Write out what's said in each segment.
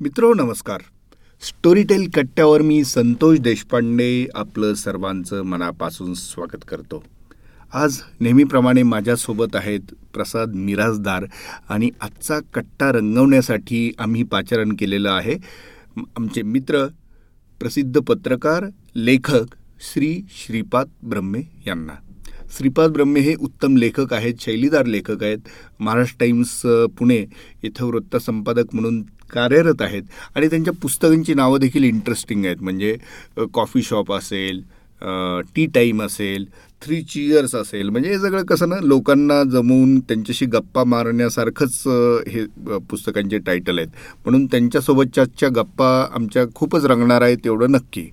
मित्रो नमस्कार. स्टोरीटेल कट्ट्यावर मी संतोष देशपांडे आपलं सर्वांचं मनापासून स्वागत करतो. आज नेहमीप्रमाणे माझ्यासोबत आहेत प्रसाद मिराजदार आणि आजचा कट्टा रंगवण्यासाठी आम्ही पाचारण केलेलं आहे. आमचे मित्र प्रसिद्ध पत्रकार लेखक श्री श्रीपाद ब्रह्मे यांना. श्रीपाद ब्रह्मे हे उत्तम लेखक आहेत शैलीदार लेखक आहेत. महाराष्ट्र टाईम्स पुणे इथं वृत्तसंपादक म्हणून कार्यरत आहेत. आणि त्यांच्या पुस्तकांची नावं देखील इंटरेस्टिंग आहेत. म्हणजे कॉफी शॉप असेल टी टाईम असेल थ्री चियर्स असेल. म्हणजे हे सगळं कसं ना लोकांना जमवून त्यांच्याशी गप्पा मारण्यासारखंच हे पुस्तकांचे टायटल आहेत. म्हणून त्यांच्यासोबतच्या गप्पा आमच्या खूपच रंगणार आहेत तेवढं नक्की.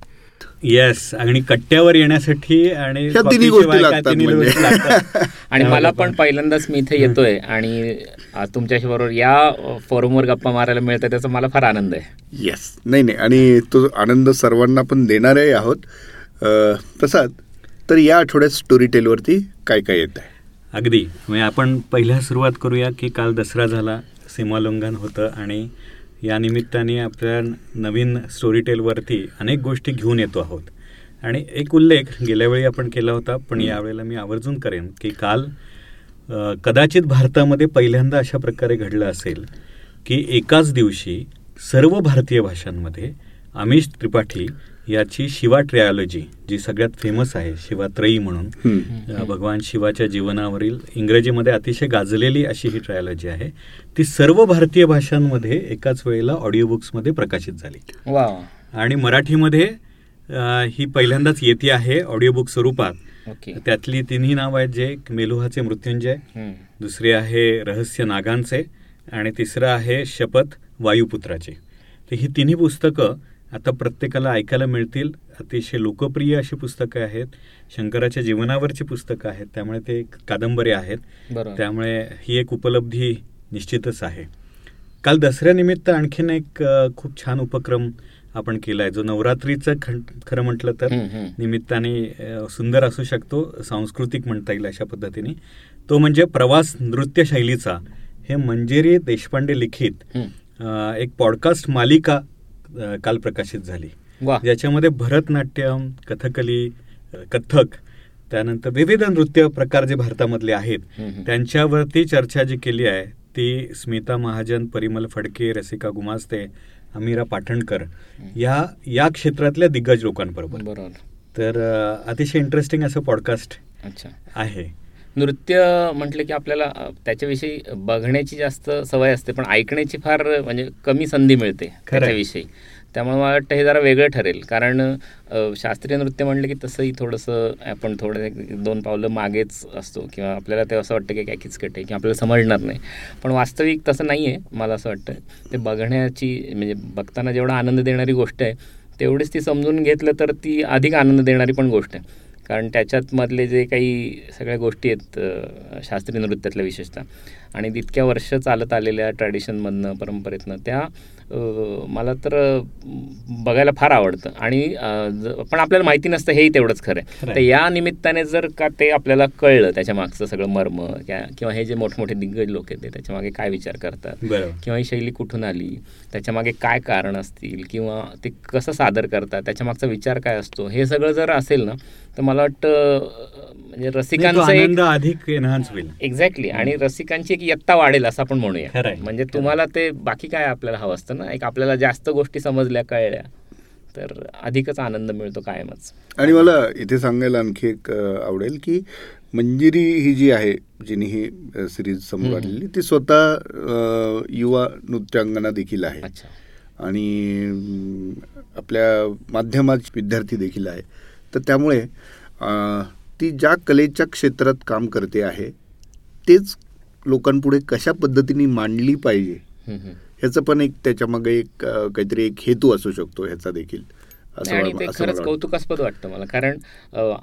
येस आणि कट्ट्यावर येण्यासाठी आणि म्हणजे. आणि मला पण पहिल्यांदाच मी इथे येतोय आणि तुमच्याशी बरोबर या फोरमवर गप्पा मारायला मिळतं त्याचा मला फार आनंद आहे. येस नाही नाही. आणि तो आनंद सर्वांना पण देणारही आहोत. तसाच तर या आठवड्यात स्टोरी टेलवरती काय काय येत आहे अगदी. म्हणजे आपण पहिल्या सुरुवात करूया की काल दसरा झाला सीमालोंघन होतं आणि या निमित्ताने आपल्या नवीन स्टोरी टेलवरती अनेक गोष्टी घेऊन येतो आहोत. आणि एक उल्लेख गेल्या वेळी आपण केला होता पण यावेळेला मी आवर्जून करेन की काल कदाचित भारतामध्ये पहिल्यांदा अशा प्रकारे घडलं असेल की एकाच दिवशी सर्व भारतीय भाषांमध्ये अमिश त्रिपाठी याची शिवा ट्रियालॉजी जी सगळ्यात फेमस आहे शिवात्रयी म्हणून. भगवान शिवाच्या जीवनावरील इंग्रजीमध्ये अतिशय गाजलेली अशी ही ट्रायोलॉजी आहे. ती सर्व भारतीय भाषांमध्ये एकाच वेळेला ऑडिओ बुक्समध्ये प्रकाशित झाली. आणि मराठीमध्ये ही पहिल्यांदाच येते आहे ऑडिओ बुक स्वरूपात त्यातली तिन्ही नाव आहेत जे मेलुहाचे मृत्युंजय दुसरे आहे रहस्य नागांचे आणि तिसरं आहे शपथ वायुपुत्राचे. तर ही तिन्ही पुस्तकं आता प्रत्येकाला ऐकायला मिळतील. अतिशय लोकप्रिय अशी पुस्तकं आहेत. शंकराच्या जीवनावरची पुस्तकं आहेत. त्यामुळे ते कादंबरी आहेत. त्यामुळे ही एक उपलब्धी निश्चितच आहे. काल दसऱ्यानिमित्त आणखीन एक खूप छान उपक्रम आपण केला आहे जो नवरात्रीचं खरं म्हटलं तर निमित्ताने सुंदर असू शकतो सांस्कृतिक म्हणता येईल अशा पद्धतीने. तो म्हणजे प्रवास नृत्य शैलीचा हे मंजेरी देशपांडे लिखित एक पॉडकास्ट मालिका काल प्रकाशित झाली. ज्याच्यामध्ये भरतनाट्यम कथकली कथक त्यानंतर विविध नृत्य प्रकार जे भारतामधले आहेत त्यांच्यावरती चर्चा जी केली आहे ती स्मिता महाजन परिमल फडके रसिका गुमास्ते अमीरा पाठणकर या या क्षेत्रातल्या दिग्गज लोकांबरोबर. बरोबर. तर अतिशय इंटरेस्टिंग असं पॉडकास्ट आहे. नृत्य म्हटलं की आपल्याला त्याच्याविषयी बघण्याची जास्त सवय असते पण ऐकण्याची फार म्हणजे कमी संधी मिळते त्याच्याविषयी. त्यामुळे मला वाटतं हे जरा वेगळं ठरेल. कारण शास्त्रीय नृत्य म्हटलं की तसंही थोडंसं आपण थोडं दोन पावलं मागेच असतो किंवा आपल्याला ते असं वाटतं की काय किचकट आहे किंवा आपल्याला समजणार नाही. पण वास्तविक तसं नाही आहे मला असं वाटतं. ते बघण्याची म्हणजे बघताना जेवढा आनंद देणारी गोष्ट आहे तेवढीच ती समजून घेतलं तर ती अधिक आनंद देणारी पण गोष्ट आहे. कारण त्याच्यातमधले जे काही सगळ्या गोष्टी आहेत शास्त्रीय नृत्यातल्या विशेषतः आणि तितक्या वर्ष चालत आलेल्या ट्रॅडिशनमधनं परंपरेतनं त्या मला तर बघायला फार आवडतं. आणि पण आपल्याला माहिती नसतं हेही तेवढंच खरं आहे. तर या निमित्ताने जर का ते आपल्याला कळलं त्याच्या मागचं सगळं मर्म किंवा हे जे मोठमोठे दिग्गज लोक आहेत ते त्याच्यामागे काय विचार करतात? किंवा ही शैली कुठून आली? त्याच्यामागे काय कारण असतील? किंवा ते कसं सादर करतात? त्याच्या मागचा विचार काय असतो? हे सगळं जर असेल ना तर मला वाटतं म्हणजे रसिकांचा अधिक एनहान्स होईल. एक्झॅक्टली आणि रसिकांची एक यत्ता वाढेल असं आपण म्हणूया. म्हणजे तुम्हाला ते बाकी काय आपल्याला हवं असतं ना एक आपल्याला जास्त गोष्टी समजल्या कळल्या तर अधिकच आनंद मिळतो कायमच. आणि मला इथे सांगायला आणखी एक आवडेल की मंजिरी ही जी आहे जिने ही सिरीज समोर आलेली ती स्वतः युवा नृत्यांगना देखील आहे. आणि आपल्या माध्यमात विद्यार्थी देखील आहे. तर त्यामुळे ती ज्या कलेच्या क्षेत्रात काम करते आहे तेच लोकांपुढे कशा पद्धतीने मांडली पाहिजे ह्याचं पण एक त्याच्यामागे एक काहीतरी एक हेतू असू शकतो ह्याचा देखील. आणि ते खरंच कौतुकास्पद वाटतं मला. कारण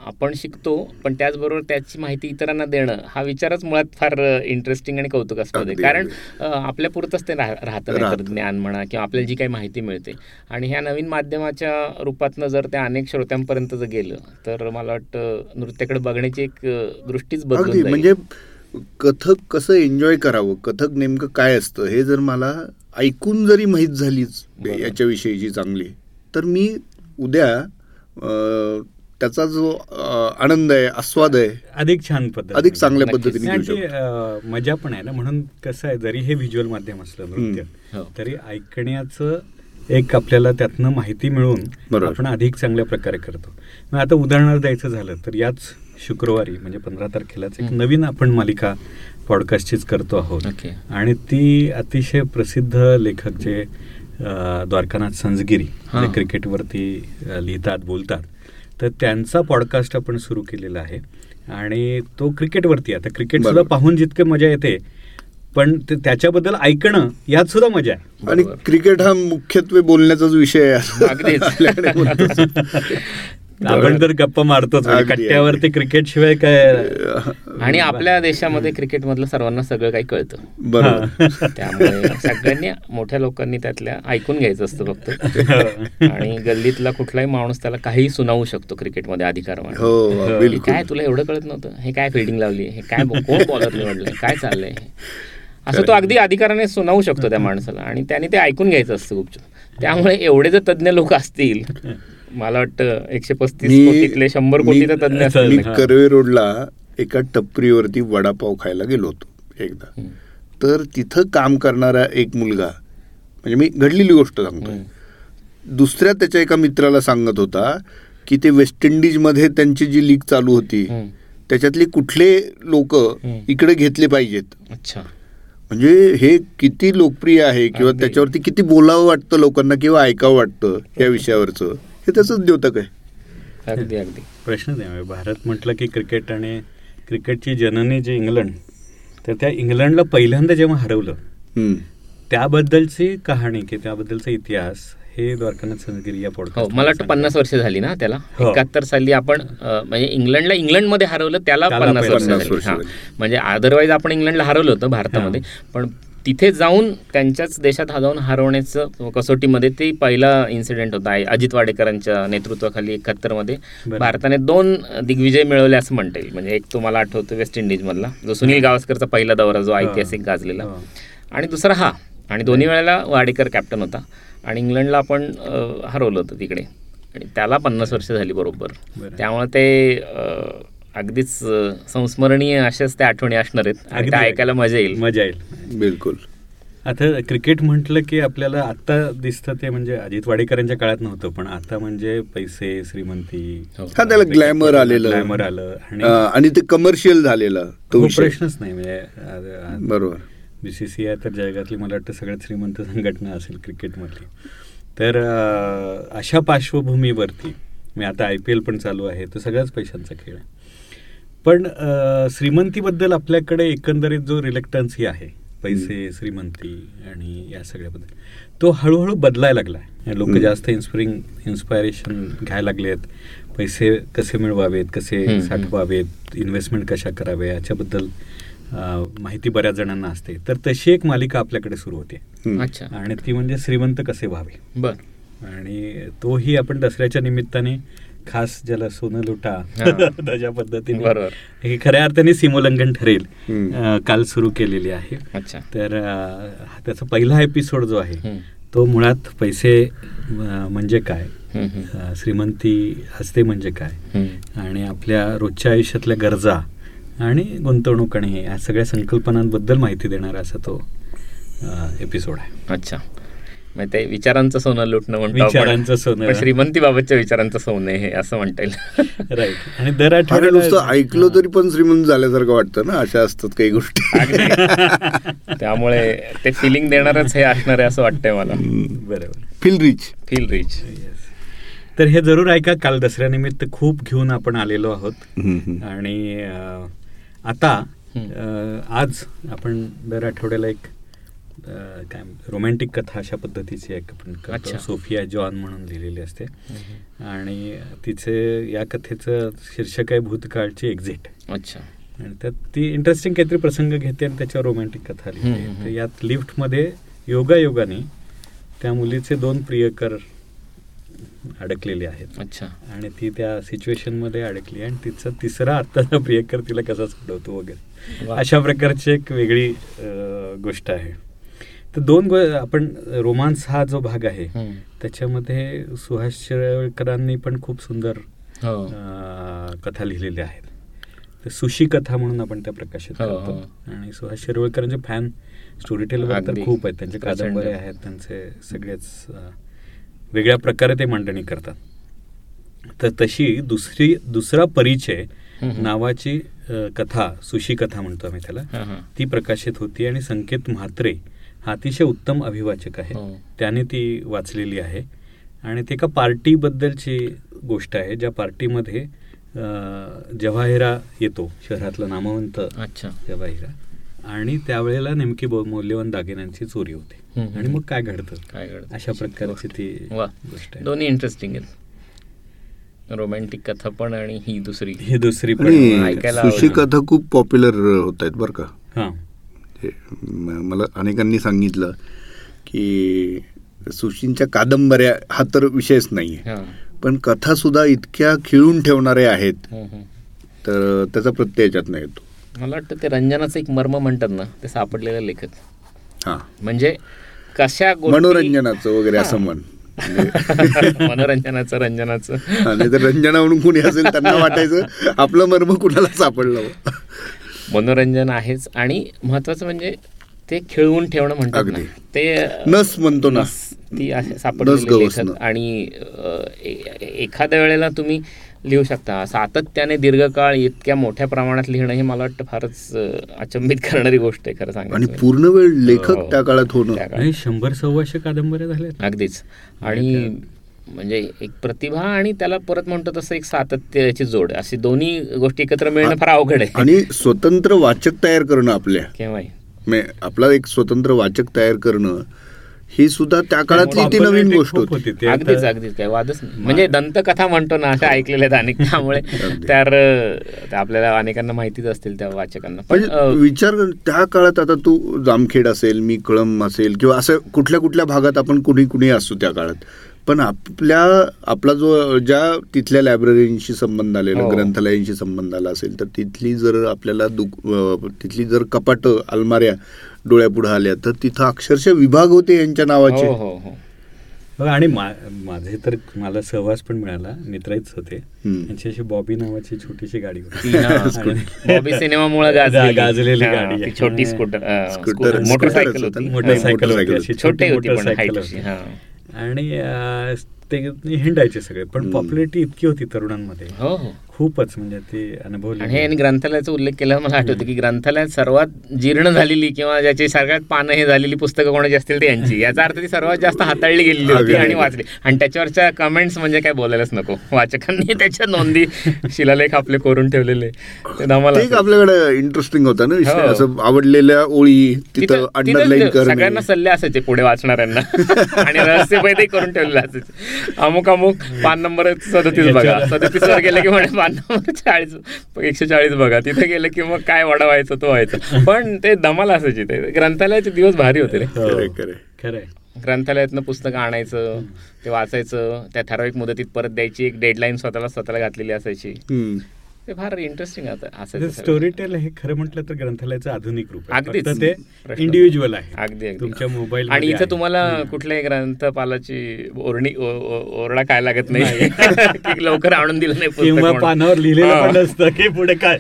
आपण शिकतो पण त्याचबरोबर त्याची माहिती इतरांना देणं हा विचारच मुळात फार इंटरेस्टिंग आणि कौतुकास्पद आहे. कारण आपल्या पुरतच ते राहतं ज्ञान म्हणा किंवा आपल्याला जी काही माहिती मिळते. आणि ह्या नवीन माध्यमाच्या रूपातनं जर त्या अनेक श्रोत्यांपर्यंत जर गेलं तर मला वाटतं नृत्याकडे बघण्याची एक दृष्टीच बदलून म्हणजे कथक कसं एन्जॉय करावं? कथक नेमकं काय असतं? हे जर मला ऐकून जरी माहीत झालीच. याच्याविषयीची चांगली तर मी उद्या त्याचा जो आनंद आहे आस्वाद आहे अधिक छान पद्धत अधिक चांगल्या. पद्धतीने मजा पण आहे ना म्हणून कसं आहे जरी हे व्हिज्युअल माध्यम असलं नृत्य हो. तरी ऐकण्याचं एक आपल्याला त्यातनं माहिती मिळून बरोबर. आपण अधिक चांगल्या प्रकारे करतो मग आता उदाहरणार्थ द्यायचं झालं तर याच शुक्रवारी म्हणजे पंधरा तारखेलाच एक. नवीन आपण मालिका पॉडकास्टचीच करतो आहोत ओके. आणि ती अतिशय प्रसिद्ध लेखक जे द्वारकानाथ संजगिरी. जे क्रिकेटवरती लिहितात बोलतात तर त्यांचा पॉडकास्ट आपण सुरू केलेला आहे आणि तो क्रिकेटवरती आहे. आता क्रिकेट सुद्धा. पाहून जितके मजा येते पण ते त्याच्याबद्दल ऐकणं यात सुद्धा मजा आहे आणि. क्रिकेट हा मुख्यत्वे बोलण्याचाच विषय आहे. आपण तर गप्पा मारतोच कट्ट्यावरती अगदी. क्रिकेट शिवाय काय? आणि आपल्या देशामध्ये क्रिकेट मधलं सर्वांना सगळं काही कळतं. बरोबर. त्यामुळे सगळ्यांनी मोठ्या लोकांनी त्यातल्या ऐकून घ्यायचं असतं फक्त. आणि गल्लीतला कुठलाही माणूस त्याला काही सुनावू शकतो क्रिकेटमध्ये अधिकार. हो काय तुला एवढं कळत नव्हतं? हे काय फिल्डिंग लावली? हे काय कोण बॉलर निवडलंय काय चाललंय? हे? असं तो अगदी अधिकाराने सुनावू शकतो त्या माणसाला. आणि त्याने ते ऐकून घ्यायचं असतं गुपचूप त्यामुळे एवढे जर तज्ज्ञ लोक असतील मला वाटतं एकशे पस्तीस कोटीतले शंभर कोटी तर तज्ज्ञ मी. कर्वे रोडला एका टपरीवरती वडापाव खायला गेलो होतो एकदा. तर तिथं काम करणारा एक मुलगा म्हणजे मी घडलेली गोष्ट हम्म. दुसऱ्या त्याच्या एका मित्राला सांगत होता की ते वेस्ट इंडिजमध्ये त्यांची जी लीग चालू होती. त्याच्यातले कुठले लोक. इकडे घेतले पाहिजेत अच्छा म्हणजे हे किती लोकप्रिय आहे किंवा. त्याच्यावरती किती बोलावं वाटतं लोकांना किंवा ऐकावं वाटतं या विषयावरचं हे त्याचंच द्योतक आहे अगदी अगदी प्रश्नच नाही म्हणजे भारत म्हटलं की क्रिकेट आणि क्रिकेटची जननी जे इंग्लंड तर त्या इंग्लंडला पहिल्यांदा जेव्हा हरवलं. त्याबद्दलची कहाणी की त्याबद्दलचा इतिहास हे द्वारकानाथ संजगिरी या हो मला वाटतं पन्नास वर्ष झाली ना त्याला हो. एकाहत्तर साली आपण म्हणजे इंग्लंडला इंग्लंडमध्ये हरवलं त्याला पन्नास वर्ष. झाली. म्हणजे अदरवाईज आपण इंग्लंडला हरवलं होतं भारतामध्ये पण तिथे जाऊन त्यांच्याच देशात जाऊन हरवण्याचं कसोटीमध्ये ते पहिला इन्सिडेंट होता. आहे अजित वाडेकरांच्या नेतृत्वाखाली एकाहत्तरमध्ये बरं. भारताने दोन दिग्विजय मिळवले असं म्हणता येईल. म्हणजे एक तुम्हाला आठवतो वेस्ट इंडिज मधला जो सुनील गावस्करचा पहिला दौरा जो ऐतिहासिक गाजलेला. हो. आणि दुसरा हा. आणि दोन्ही वेळेला वाडेकर कॅप्टन होता. आणि इंग्लंडला आपण हरवलं होतं तिकडे. आणि त्याला पन्नास वर्ष झाली बरोबर. बरं. त्यामुळे ते अगदीच संस्मरणीय अशाच त्या आठवणी असणार आहेत. ऐकायला मजा येईल. मजा येईल. बिलकुल. आता क्रिकेट म्हटलं की आपल्याला आत्ता दिसतं ते म्हणजे अजित वाडेकरांच्या काळात नव्हतं पण आता म्हणजे पैसे श्रीमंती हो. त्याला ग्लॅमर आलेलं. ग्लॅमर आलं आणि ते कमर्शियल झालेलं. तो. प्रश्नच नाही म्हणजे बरोबर. बीसीसीआय तर जगातली मला वाटतं सगळ्यात श्रीमंत संघटना असेल क्रिकेटमधली. तर अशा पार्श्वभूमीवरती मी आता आय पी एल पण चालू आहे तो सगळ्याच पैशांचा खेळ आहे. पण श्रीमंतीबद्दल आपल्याकडे एकंदरीत जो रिलेक्टन्सी आहे पैसे श्रीमंती आणि या सगळ्याबद्दल तो हळूहळू बदलायला लागला आहे लोक. जास्त इन्स्पिरिंग इन्स्पायरेशन घ्यायला लागलेत. पैसे कसे मिळवावेत कसे. साठवावेत इन्व्हेस्टमेंट कशा कराव्या याच्याबद्दल माहिती बऱ्याच जणांना असते. तर तशी एक मालिका आपल्याकडे सुरू होते. आणि ती म्हणजे श्रीमंत कसे व्हावे? बर. आणि तोही आपण दसऱ्याच्या निमित्ताने खास ज्याला सोनं लुटा. तशा पद्धतीने. हे खऱ्या अर्थाने सीमोल्लंघन ठरेल काल सुरू केलेली आहे. अच्छा. तर त्याचा पहिला एपिसोड जो आहे. तो मुळात पैसे म्हणजे काय? श्रीमंती असते म्हणजे काय. आणि आपल्या रोजच्या आयुष्यातल्या गरजा आणि गुंतवणूक आणि या सगळ्या संकल्पनांबद्दल माहिती देणारा असा तो एपिसोड आहे. अच्छा. ते विचारांचं सोनं लुटणं म्हणतो. विचारांचं सोनं. पण श्रीमंतीबाबतच्या विचारांचं सोनं आहे हे असं म्हणता येईल. राईट आणि दर अरे नुसतं आठवड्याला ऐकलं तरी पण श्रीमंत झाल्यासारखं वाटतं ना अशा असतात काही गोष्टी. त्यामुळे ते फिलिंग देणारच हे असणार आहे असं वाटतंय मला. बरोबर. फील रिच फील रिच तर हे जरूर ऐका काल दसऱ्यानिमित्त खूप घेऊन आपण आलेलो आहोत. आणि आता आज आपण दर आठवड्याला एक काय रोमॅन्टिक कथा अशा प्रतीची एक आपण. सोफिया जॉन म्हणून लिहिलेली असते. आणि तिचे या कथेचं शीर्षक आहे भूतकाळची एक्झिट अच्छा. आणि त्यात ती इंटरेस्टिंग काहीतरी प्रसंग घेते आणि त्याच्यावर रोमॅन्टिक कथा लिहिते. तर यात लिफ्टमध्ये योगायोगाने त्या मुलीचे दोन प्रियकर अडकलेले आहेत. अच्छा. आणि ती त्या सिच्युएशनमध्ये अडकली आणि तिचा तिसरा आत्ताचा प्रियकर तिला कसा सोडवतो वगैरे. अशा प्रकारची एक वेगळी गोष्ट आहे. तर दोन गो आपण रोमांस हा जो भाग आहे. त्याच्यामध्ये सुहास शिरवळकरांनी पण खूप सुंदर हो कथा लिहिलेल्या आहेत तर सुशी कथा म्हणून आपण त्या प्रकाशित हो, करतो हो. आणि सुहास शिरवळकरांचे फॅन स्टोरी टेलर. खूप आहेत प्रचंड. कादंबऱ्या आहेत त्यांचे सगळेच वेगळ्या प्रकारे ते मांडणी करतात तर तशी दुसरी दुसरा परिचय. नावाची कथा सुशी कथा म्हणतो आम्ही त्याला. ती प्रकाशित होती आणि संकेत म्हात्रे अतिशय उत्तम अभिवाचक आहे. हो. त्याने ती वाचलेली आहे. आणि ते एका पार्टीबद्दलची गोष्ट आहे. ज्या पार्टीमध्ये जवाहिरा येतो शहरातला नामवंत अच्छा. जवाहिरा. आणि त्यावेळेला नेमकी मौल्यवान दागिन्यांची चोरी होते. आणि मग काय घडतं? काय घडतं? अशा प्रकारची ती वा. गोष्ट आहे. दोन्ही इंटरेस्टिंग आहेत. रोमॅन्टिक कथा पण आणि ही दुसरी. ही दुसरी पण. ऐकायला. कथा खूप पॉप्युलर होत आहेत बरं का. हा. मला अनेकांनी सांगितलं की सुशींच्या कादंबऱ्या हा तर विषयच नाही आहे हा. पण कथा सुद्धा इतक्या खिळून ठेवणाऱ्या आहेत. तर त्याचा प्रत्यय याच्यात नाही येतो. मला वाटतं ते रंजनाचं एक मर्म म्हणतात ना ते सापडलेलं लेखक. हा. म्हणजे कशा मनोरंजनाचं वगैरे असं म्हण. मनोरंजनाचं रंजनाचं. आणि तर रंजना म्हणून कुणी असेल त्यांना वाटायचं आपलं मर्म कुणाला सापडलं. मनोरंजन आहेच आणि महत्वाचं म्हणजे ते खिळवून ठेवणं म्हणतात ना अगदी. ते नस म्हणतो ना. नस, ती सापडलेले. लेखक आणि एखाद्या वेळेला तुम्ही लिहू शकता सातत्याने दीर्घकाळ इतक्या मोठ्या प्रमाणात लिहिणं हे मला वाटतं फारच अचंबित करणारी गोष्ट आहे खरं आणि सांगायचं पूर्ण वेळ लेखक हो. त्या काळात होणं शंभर सव्वाशे कादंबऱ्या झाल्या अगदीच आणि म्हणजे एक प्रतिभा आणि त्याला परत म्हणतो तसं एक सातत्याची जोड. अशी दोन्ही गोष्टी एकत्र मिळणं फार अवघड आहे. आणि स्वतंत्र वाचक तयार करणं आपल्या. केव्हाही. म्हणजे आपला एक स्वतंत्र वाचक तयार करणं ही सुद्धा त्या काळातली ती नवीन गोष्ट होती. अगदीच अगदीच. काय वादच नाही. म्हणजे दंतकथा म्हणतो ना अशा ऐकलेल्या आहेत अनेक. त्यामुळे. तर आपल्याला अनेकांना माहितीच असतील त्या वाचकांना. पण म्हणजे विचार त्या काळात आता तू जामखेड असेल मी कळम असेल किंवा असं कुठल्या कुठल्या भागात आपण कुणी कुणी असू त्या काळात? पण आपल्या आपला जो ज्या तिथल्या लायब्ररींशी संबंध आलेला हो. ग्रंथालयांशी संबंध आला असेल तर तिथली जर आपल्याला दुक अं, तिथली जर कपाट अलमाऱ्या डोळ्यापुढे आल्या तर तिथं अक्षरशः विभाग होते यांच्या नावाचे. हो हो आणि मा- माझे तर मला सहवास पण मिळाला मित्रच होते. अशी बॉबी नावाची छोटीशी गाडी ती हा, आणि- बॉबी सिनेमामुळे गाजलेली. गाजलेली गाडी. छोटी स्कूटर मोटरसायकल होतं होती? मोटरसायकल होती. छोटी होती मोटरसायकल आणि ते हिंडायचे सगळे. पण. पॉप्युलरिटी इतकी होती तरुणांमध्ये. हो हो. खूपच म्हणजे ती अनुभवली आणि हे ग्रंथालयाचा उल्लेख केला मला आठवतं की ग्रंथालयात सर्वात जीर्ण झालेली किंवा ज्याची सगळ्यात पानं हे झालेली पुस्तकं कोणाची असतील ते यांची. याचा अर्थ ती सर्वात जास्त हाताळली गेलेली होती आणि वाचली. आणि त्याच्यावरच्या कमेंट्स म्हणजे काय बोलायलाच नको. वाचकांनी त्याच्या नोंदी शिलालेख आपले करून ठेवलेले. एक आपल्याकडे इंटरेस्टिंग होतं ना विषय. हो. असं आवडलेल्या ओळी तिथं अंडरलाईन सगळ्यांना सल्ले असायचे पुढे वाचणाऱ्यांना. आणि रहस्यपैदही करून ठेवलेले असायचे. अमुक अमुक पान नंबर सदतीस बघा. सदतीस वर गेले की म्हणे पान नंबर चाळीस एकशे चाळीस बघा. तिथे गेलं की मग काय वडा व्हायचं तो व्हायचं. पण ते धमाल असायची ते. ग्रंथालयाचे दिवस भारी होते रे. हो. खरंय ग्रंथालयातनं पुस्तकं आणायचं ते वाचायचं त्या ठराविक मुदतीत परत द्यायची. एक डेडलाईन स्वतःला स्वतःला घातलेली असायची. ते फार इंटरेस्टिंग सगळं. स्टोरी टेल हे खरं म्हटलं तर ग्रंथालयाचं आधुनिक रूप. फक्त ते इंडिव्हिज्युअल आहे. अगदी अगदी. तुमच्या मोबाईल आणि इथं तुम्हाला कुठल्याही ग्रंथपालाची ओरणी ओरडा काय लागत नाही. लवकर आणून दिलं नाही किंवा. पानावर लिहिलेलं. पण नसतं की पुढे काय.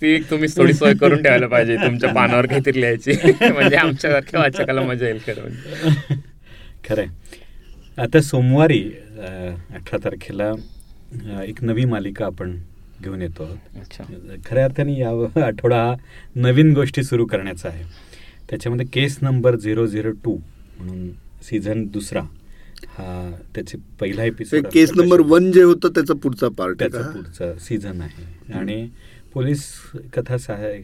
ती तुम्ही थोडी सोय करून ठेवायला पाहिजे. तुमच्या पानावर काहीतरी लिहायची. म्हणजे आमच्यासारख्या वाचकाला मजा येईल खरं म्हणजे. खरंय. आता सोमवारी अठरा तारखेला एक नवी मालिका आपण घेऊन येतो. खऱ्या अर्थाने या आठवडा हा नवीन गोष्टी सुरू करण्याचा आहे. त्याच्यामध्ये case number zero zero two म्हणून सीझन दुसरा हा त्याचे पहिला ते एपिसोड केस नंबर वन जे होतं त्याचा पुढचा पार्ट त्याचा पुढचा सीझन आहे. आणि पोलीस कथा सहाय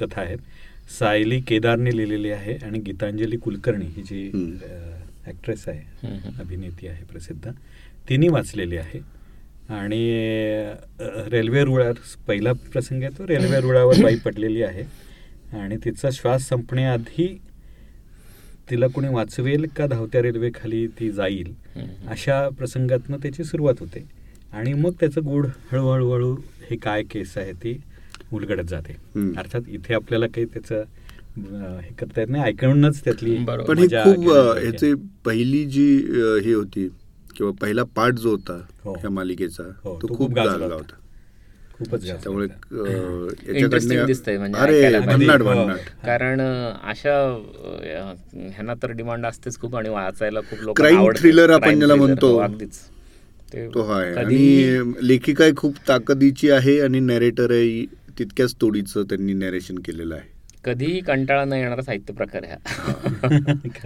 कथा आहेत. सायली केदारने लिहिलेली आहे आणि गीतांजली कुलकर्णी ही जी. ॲक्ट्रेस आहे. अभिनेत्री आहे प्रसिद्ध तिने वाचलेली आहे. आणि रेल्वे रुळावर पहिला प्रसंग आहे तो रेल्वे रुळावर बाई पडलेली आहे आणि तिचा श्वास संपण्याआधी तिला कोणी वाचवेल का धावत्या रेल्वेखाली ती जाईल. अशा प्रसंगातनं त्याची सुरुवात होते आणि मग त्याचं गूढ हळूहळू हळू हे काय केस आहे ती उलगडत जाते. अर्थात इथे आपल्याला काही त्याचं हे करता येत नाही ऐकूनच त्यातली. पण ही खूप घेण्यात अ, येते. याची पहिली जी हे होती किंवा पहिला पार्ट जो होता हो. या मालिकेचा हो, तो खूप गाजला होता. त्यामुळे म्हणजे हो. भन्नाट. कारण अशा ह्यांना तर डिमांड असतेच खूप आणि वाचायला खूप लोक Crime thriller आपण ज्याला म्हणतो. अगदीच. ते हा आहे आणि लेखिका खूप ताकदीची आहे आणि नॅरेटरही तितक्याच तोडीचं त्यांनी नॅरेशन केलेलं आहे. कधीही कंटाळा न येणारा साहित्य प्रकार आहे हा.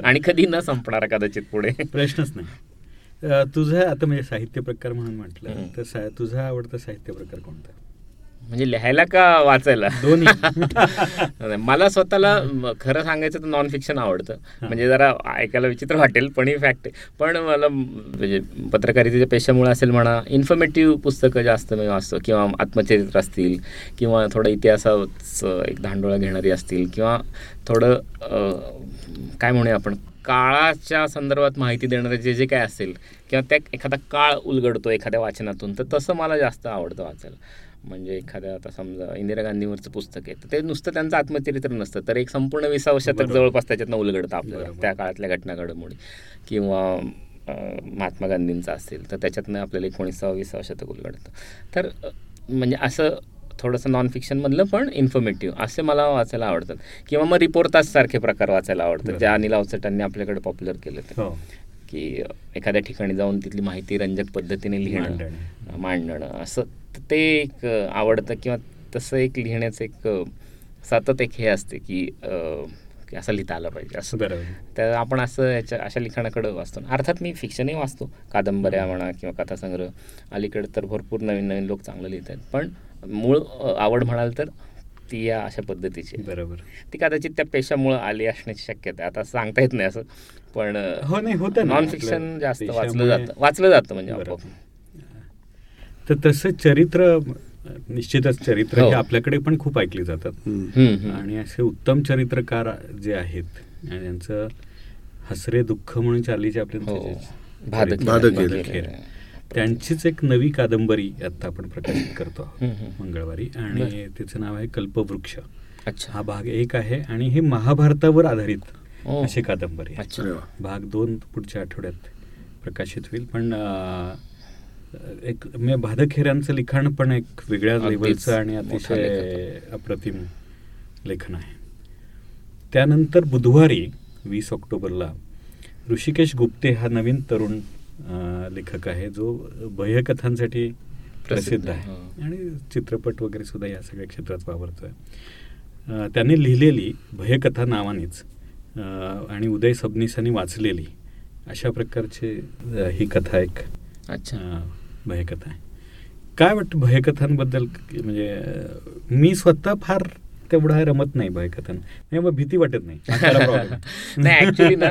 आणि कधी न संपणारा कदाचित पुढे. प्रश्नच नाही. तुझा आता म्हणजे साहित्य प्रकार म्हणून म्हटलं. तर तुझा आवडता साहित्य प्रकार कोणता? म्हणजे लिहायला का वाचायला? दोन्ही. नाही, मला स्वतःला खरं सांगायचं तर नॉन फिक्शन आवडतं म्हणजे जरा ऐकायला विचित्र वाटेल पण ही फॅक्ट आहे. पण मला म्हणजे पत्रकारितेच्या पेशामुळे असेल म्हणा इन्फॉर्मेटिव्ह पुस्तकं जास्त मी वाचतो. किंवा आत्मचरित्र असतील किंवा थोडं इतिहासाचं एक धांडोळा घेणारी असतील किंवा थोडं काय म्हणूया आपण? काळाच्या संदर्भात माहिती देणारे जे जे काय असेल किंवा त्या एखादा काळ उलगडतो एखाद्या वाचनातून तर तसं मला जास्त आवडतं वाचायला म्हणजे एखाद्या आता समजा इंदिरा गांधीवरचं पुस्तक आहे तर ते नुसतं त्यांचं आत्मचरित्र नसतं तर एक संपूर्ण विसावं शतक. जवळपास त्याच्यातनं उलगडतं आपल्याला. त्या काळातल्या घटना घडामोडी किंवा महात्मा गांधींचं असेल तर त्याच्यातनं आपल्याला एकोणीसावं विसावं शतक उलगडतं तर म्हणजे असं थोडंसं नॉन फिक्शनमधलं पण इन्फॉर्मेटिव्ह असे मला वाचायला आवडतात. किंवा मग रिपोर्टाज सारखे प्रकार वाचायला आवडतात. ज्या अनिल अवचटांनी आपल्याकडे पॉप्युलर केले ते. हो. की एखाद्या ठिकाणी जाऊन तिथली माहिती रंजक पद्धतीने लिहिणं मांडणे. असं त- एक आवडतं किंवा तसं एक लिहिण्याचं एक सतत एक हे असते की असं लिहिता आलं पाहिजे असं. बरोबर. तर आपण असं याच्या अशा लिखाणाकडे वाचतो. अर्थात मी फिक्शनही वाचतो. कादंबऱ्या म्हणा किंवा कथासंग्रह. अलीकडे तर भरपूर नवीन नवीन लोक चांगलं लिहित आहेत पण मूळ आवड म्हणाल तर ती या अशा पद्धतीची. बरोबर. ती कदाचित त्या पेशामुळं आली असण्याची शक्यता आहे. आता सांगता येत नाही असं पण हो नाही होतं नॉन आपलं फिक्शन जास्त वाचलं जातं. वाचलं जातं म्हणजे तर तसं चरित्र निश्चितच चरित्र हो. हे. आपल्याकडे पण खूप ऐकली जातात. आणि असे उत्तम चरित्रकार जे आहेत आणि यांचं हसरे दुःख म्हणून चार्ली चॅप्लिन हो. भादक. त्यांचीच एक नवी कादंबरी आता आपण प्रकाशित करतो आहोत. मंगळवारी. आणि तिचं नाव आहे कल्पवृक्ष. अच्छा. हा भाग एक आहे आणि हे महाभारतावर आधारित. अशी कादंबरी. भाग दोन पुढच्या आठवड्यात प्रकाशित होईल. पण एक भादखेऱ्यांचं लिखाण पण एक वेगळ्या लेवलचं आणि अतिशय अप्रतिम लेखन आहे. त्यानंतर बुधवारी वीस ऑक्टोबरला ऋषिकेश गुप्ते हा नवीन तरुण लेखक आहे जो भयकथांसाठी प्रसिद्ध प्रसिद्ध आहे. आहे. आणि चित्रपट वगैरे सुद्धा या सगळ्या क्षेत्रात वावरतोय. अं, त्यांनी लिहिलेली भयकथा नावानेच आणि उदय सबनीसांनी वाचलेली अशा प्रकारची ही कथा एक अच्छा. भयकथा आहे. काय वाटतं भयकथांबद्दल म्हणजे मी स्वतः फार तेवढा रमत नाही भयकथां नाही मग भीती वाटत नाही. ऍक्च्युली ना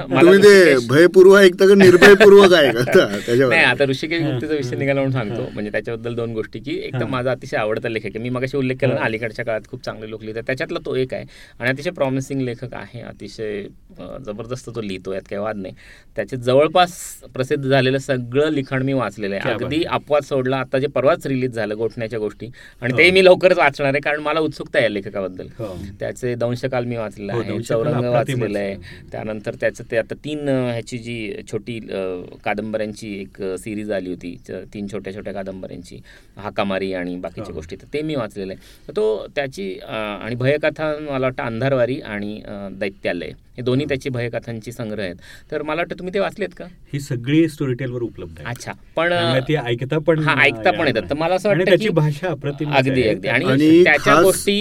भयपूर्व ऐकता का निर्भयपूर्वक आहे का? त्याच्यावर. नाही आता ऋषिकेश गुप्तेचा विषय. निघाला म्हणून सांगतो. म्हणजे त्याच्याबद्दल दोन गोष्टी की एक तर. माझा अतिशय आवडता लेखक आहे. मी मगाशी उल्लेख केला ना हा. अलीकडच्या काळात खूप चांगले लोक लिहितात. त्याच्यातला तो एक आहे. आणि अतिशय प्रॉमिसिंग लेखक आहे. अतिशय जबरदस्त तो लिहितो यात काही वाद नाही. त्याचे जवळपास प्रसिद्ध झालेलं सगळं लिखाण मी वाचलेलं आहे. अगदी. अपवाद सोडला आता जे परवाच रिलीज झालं गोठण्याच्या गोष्टी. आणि हो. ते मी लवकरच वाचणार आहे कारण मला उत्सुकता आहे या लेखकाबद्दल. हो. त्याचे दंशकाल मी वाचलेलं हो, आहे चौरंग वाचलेलं आहे. त्यानंतर त्याचं ते आता तीन ह्याची जी छोटी कादंबऱ्यांची एक सिरीज आली होती तीन छोट्या छोट्या कादंबऱ्यांची हाकामारी आणि बाकीच्या हो. गोष्टी तर ते मी वाचलेलं आहे. तो त्याची आणि भयकथा मला वाटतं अंधारवारी आणि दैत्यालय हे दोन्ही त्याची भयकथांची संग्रह आहेत. तर मला वाटतं तुम्ही ते वाचलेत का? ही सगळी स्टोरीटेलवर उपलब्ध आहे अच्छा पण ती ऐकता पण हा ऐकता पण येतात. तर मला असं आणि वाटतं त्याची भाषा अप्रतिम अगदी अगदी. आणि त्याच्या गोष्टी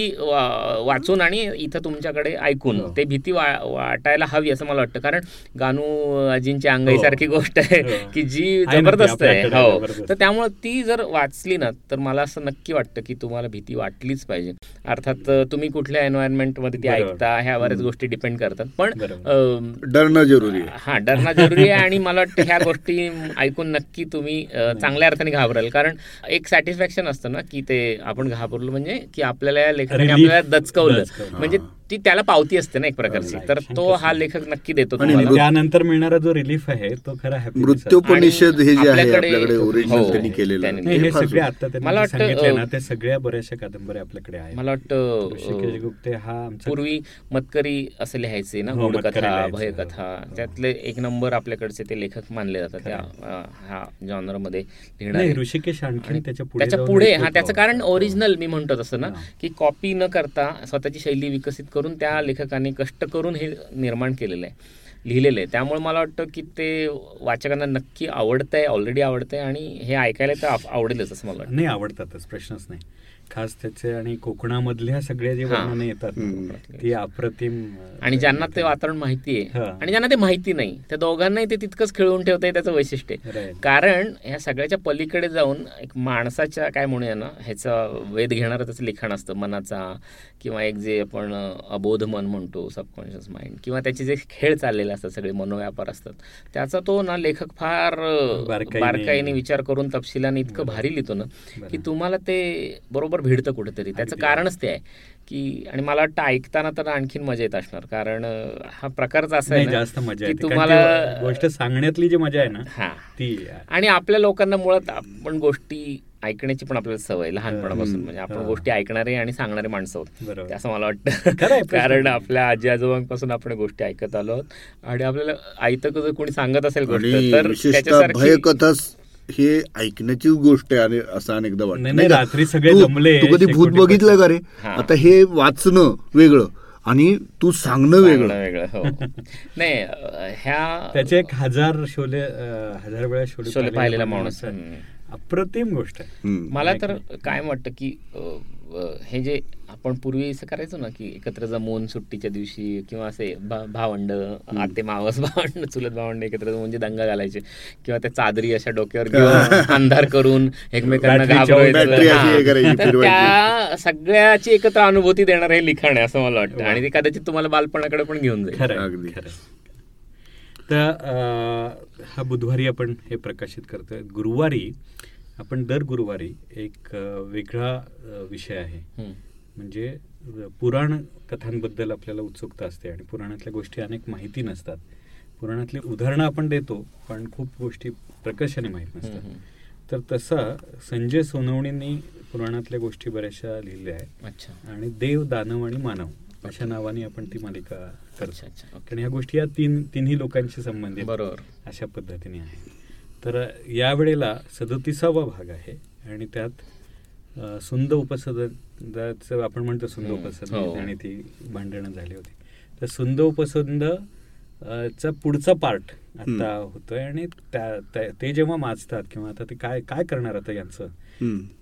वाचून आणि इथं तुमच्याकडे ऐकून. हो. ते भीती वा- वाटायला हवी असं मला वाटतं. कारण गानू अजिंची अंगाई सारखी गोष्ट आहे हो. की जी जबरदस्त आहे. हो. तर त्यामुळे ती जर वाचली ना तर मला असं नक्की वाटतं की तुम्हाला भीती वाटलीच पाहिजे. अर्थात तुम्ही कुठल्या एन्व्हायरमेंटमध्ये ती. ऐकता ह्या बऱ्याच गोष्टी डिपेंड करतात. पण डरणं जरुरी आहे. हा डरणं जरुरी आहे आणि मला वाटतं ह्या गोष्टी ऐकून नक्की तुम्ही चांगल्या अर्थाने घाबराल. कारण एक सॅटिस्फॅक्शन असतं ना की ते आपण घाबरलो म्हणजे की आपल्याला या लेखकाने. आपल्याला दचकवलं. म्हणजे. ती त्याला पावती असते ना एक प्रकारची तर तो हा लेखक नक्की देतो. त्यानंतर मिळणारा जो रिलीफ आहे तो खरा. मृत्यूपनिषद हे जे आहे आपल्याकडे- ओरिजिनल हो, त्यांनी केलेलं हे सगळे. आता मला वाटतं, सांगितले ना अ, ते सगळ्या बऱ्याचशा कादंबऱ्या आपल्याकडे आहेत मला वाटतं गुप्ते हा आमचा पूर्वी मतकरी असे लिहायचे ना हो, लिहायचे, भयकथा हो. त्यातले एक नंबर आपल्याकडचे ते लेखक मानले जातात त्या ह्या जॉनरमध्ये लिहिणारे ऋषिकेश आणखी आणि त्याच्या पुढे हा त्याचं. कारण हो. ओरिजिनल मी म्हणतो तसं ना हा. की कॉपी न करता स्वतःची शैली विकसित करून त्या लेखकाने कष्ट करून हे निर्माण केलेलं आहे लिहिलेलं आहे. त्यामुळे मला वाटतं की ते वाचकांना नक्की आवडतंय ऑलरेडी आवडतंय आणि हे ऐकायला तर आवडेलच असं मला वाटतं. नाही आवडतातच प्रश्नच नाही. खास त्याचे आणि कोकणामधल्या सगळ्या जे. वर्णने येतात. ती अप्रतिम आणि ज्यांना ते वातावरण माहिती आहे. आणि ज्यांना ते माहिती नाही त्या दोघांनाही ते तितकंच खेळून ठेवतंय त्याचं वैशिष्ट्य आहे. कारण ह्या सगळ्याच्या पलीकडे जाऊन एक माणसाच्या काय म्हणूया ना ह्याचा वेध घेणारं त्याचं लिखाण असतं मनाचा किंवा एक जे आपण अबोध मन म्हणतो सबकॉन्शियस माइंड किंवा त्याचे जे खेळ चाललेले असतात सगळे मनोव्यापार असतात त्याचा तो ना लेखक फार बारकाईने विचार करून तपशिलाने इतकं भारी लिहितो ना की तुम्हाला ते बरोबर भिडतं कुठेतरी त्याचं. कारणच ते आहे की आणि मला वाटतं ऐकताना तर आणखीन मजा येत असणार कारण हा प्रकारच असा आहे जास्त मजा की तुम्हाला गोष्ट सांगण्यातली जी मजा आहे ना हा ती आणि आपल्या लोकांना मुळात आपण गोष्टी ऐकण्याची पण आपल्याला सवय लहानपणापासून. म्हणजे आपण. गोष्टी ऐकणारे आणि सांगणारे माणसं आहोत बरोबर. असं मला वाटतं कारण. आपल्या आजी आजोबांपासून आपण गोष्टी ऐकत आलो आहोत आणि आपल्याला ऐकतं जर कोणी सांगत असेल गोष्ट तर त्याच्यासारखी हे ऐकण्याचीच गोष्ट आहे आणि असं अनेकदा वाटतं. नाही? रात्री सगळे तू- जमले, तू कधी भूत बघितलं का रे. आता हे वाचणं वेगळं आणि तू सांगणं वेगळं. वेगळं हो. नाही ह्या त्याचे एक हजार शोले हजार वेळा शोले शोले पाहिलेला माणूस. अप्रतिम गोष्ट आहे. मला तर काय वाटतं की हे जे आपण पूर्वी असं करायचो ना की एकत्र जमून सुट्टीच्या दिवशी किंवा असे भावंड आते मावस भावंड चुलत भावंड एकत्र जमून जे दंगा घालायचे किंवा त्या चादरी अशा डोक्यावर घेऊन अंधार करून एकमेकांना फिरवायची. त्या सगळ्याची एकत्र अनुभूती देणार हे लिखाण आहे असं मला वाटतं. आणि ते कदाचित तुम्हाला बालपणाकडे पण घेऊन जाईल खरं आहे, अगदी. खरं आहे. तर हा बुधवारी आपण हे प्रकाशित करतोय. गुरुवारी आपण दर गुरुवारी एक वेगळा विषय आहे. म्हणजे पुराण कथांबद्दल आपल्याला उत्सुकता असते आणि पुराणातल्या गोष्टी अनेक माहिती नसतात. पुराणातली उदाहरणं आपण देतो पण खूप गोष्टी प्रकर्षाने माहीत नसतात. तर तसा संजय सोनवणींनी पुराणातल्या गोष्टी बऱ्याचशा लिहिल्या आहेत. अच्छा. आणि देव दानव आणि मानव. अशा नावाने आपण ती मालिका करतो. कारण ह्या गोष्टी या तीन तिन्ही लोकांशी संबंधित बरोबर अशा पद्धतीने आहे तर यावेळेला सदोतीसावा भाग आहे आणि त्यात सुंद उपसदाचं आपण म्हणतो सुंद. उपसद हो. आणि ती भांडणं झाली होती तर सुंद उपसंद चा पुढचा पार्ट आता होतोय आणि त्या- ते जेव्हा माजतात किंवा आता ते काय काय करणार आता यांचं.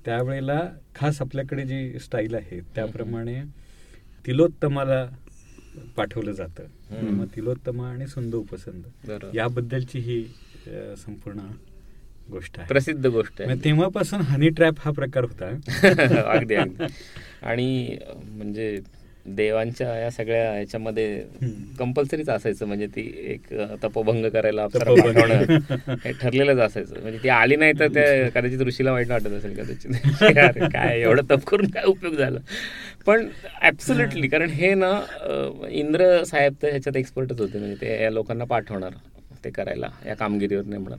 त्यावेळेला खास आपल्याकडे जी स्टाईल आहे त्याप्रमाणे तिलोत्तमाला पाठवलं जातं. मग तिलोत्तमा आणि सुंद उपसंद. याबद्दलची ही संपूर्ण गोष्ट आहे. प्रसिद्ध गोष्ट आहे. तेव्हापासून हनी ट्रॅप हा प्रकार होता. अगदी आणि म्हणजे देवांच्या या सगळ्या ह्याच्यामध्ये. कंपल्सरीच असायचं. म्हणजे ती एक तपोभंग करायला हे ठरलेलंच असायचं. म्हणजे ती आली नाही तर त्या कदाचित ऋषीला वाईट वाटत असेल कदाचित. काय एवढं तप करून काय उपयोग झाला? पण ऍब्सोल्युटली कारण हे ना इंद्र साहेब तर ह्याच्यात एक्सपर्टच होते. म्हणजे ते या लोकांना पाठवणार ते करायला या कामगिरीवर नेमणार.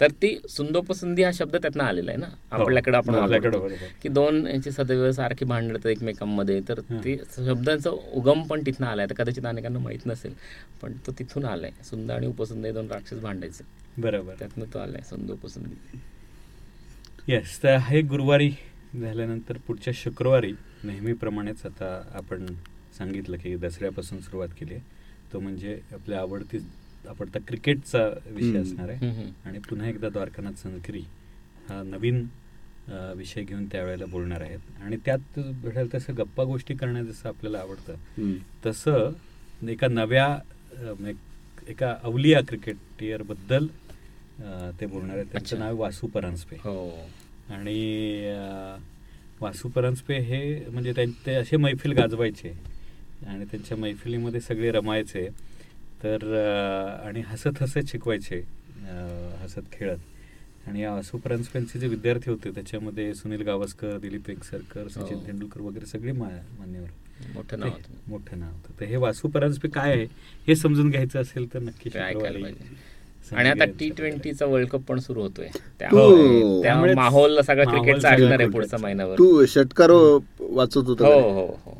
तर ती सुंदोपसंधी हा शब्द त्यातनं आलेला आहे ना. आपल्याकडे आपण हो, आपल्याकडे. बरोबर. की दोन यांची सदैव सारखी भांडतात एकमेकांमध्ये तर. ते शब्दांचा उगम पण तिथनं आलाय. तर कदाचित अनेकांना माहीत नसेल पण तो तिथून आलाय. सुंद आणि उपसंद दोन राक्षस भांडायचे. बरोबर. त्यातनं तो आलाय सुंद उपसंधी येस तर हे गुरुवारी झाल्यानंतर पुढच्या शुक्रवारी नेहमीप्रमाणेच आता आपण सांगितलं की दसऱ्यापासून सुरुवात केली तो म्हणजे आपल्या आवडती आवडता क्रिकेटचा विषय. असणार आहे. आणि पुन्हा एकदा द्वारकानाथ संकरी हा नवीन विषय घेऊन त्यावेळेला बोलणार आहेत आणि त्यात भेटेल तसं गप्पा गोष्टी करणं जसं आपल्याला आवडतं. तसं एका नव्या एका अवलिया क्रिकेटियरबद्दल ते बोलणार आहेत त्यांचं अच्छा. नाव वासू परांजपे हो आणि वासू परांजपे हे म्हणजे त्यां- ते असे मैफिल गाजवायचे आणि त्यांच्या मैफिलीमध्ये सगळे रमायचे तर आणि हसत हसत शिकवायचे हसत खेळत आणि या वासू परांजपेंचे जे विद्यार्थी होते त्याच्यामध्ये सुनील गावस्कर दिलीप वेंगसरकर सचिन हो. तेंडुलकर वगैरे सगळे मा मान्यवर मोठं नाव. मोठं नाव होतं तर हे वासू परांजपे काय आहे हे समजून घ्यायचं असेल तर नक्की आणि आता. टी ट्वेंटीचा वर्ल्ड कप पण सुरू होतोय त्यामुळे माहोल सगळा क्रिकेटचा असणार आहे. पुढचा महिनाभर तू षटकार वाचत होता हो? हो हो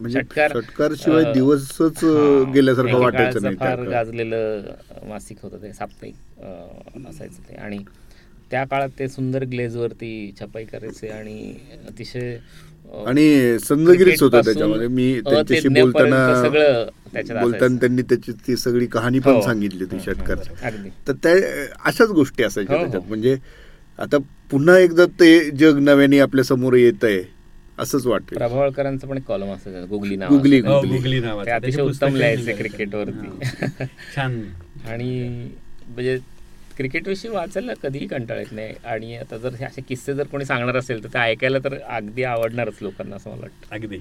म्हणजे षटकार, शिवाय दिवसच हा, गेल्यासारखं वाटायचं नाही फार. गाजलेलं मासिक होतं ते साप्ताहिक असायचं ते आणि त्या काळात ते सुंदर ग्लेजवरती छपाई करायचे आणि अतिशय आणि संजगिरीच होतं त्याच्यामध्ये मी त्यांच्याशी बोलताना सगळं बोलताना. त्यांनी त्याची ती सगळी कहाणी पण हो. सांगितली ती हं, षटकार अगदी तर त्या अशाच गोष्टी असायच्या हो, हो. त्याच्यात म्हणजे आता पुन्हा एकदा ते जग नव्याने आपल्यासमोर येत आहे असंच वाटतं प्रभावळकरांचं पण कॉलम असायचं गुगली नाव गुगली. हो, गुगली नावाचं. ते अतिशय उत्तम लिहायचे. क्रिकेटवरती. छान आणि म्हणजे क्रिकेटविषयी वाचायला कधीही कंटाळ येत नाही आणि आता जर असे किस्से जर कोणी सांगणार असेल तर ते ऐकायला तर अगदी आवडणारच लोकांना असं मला वाटतं अगदी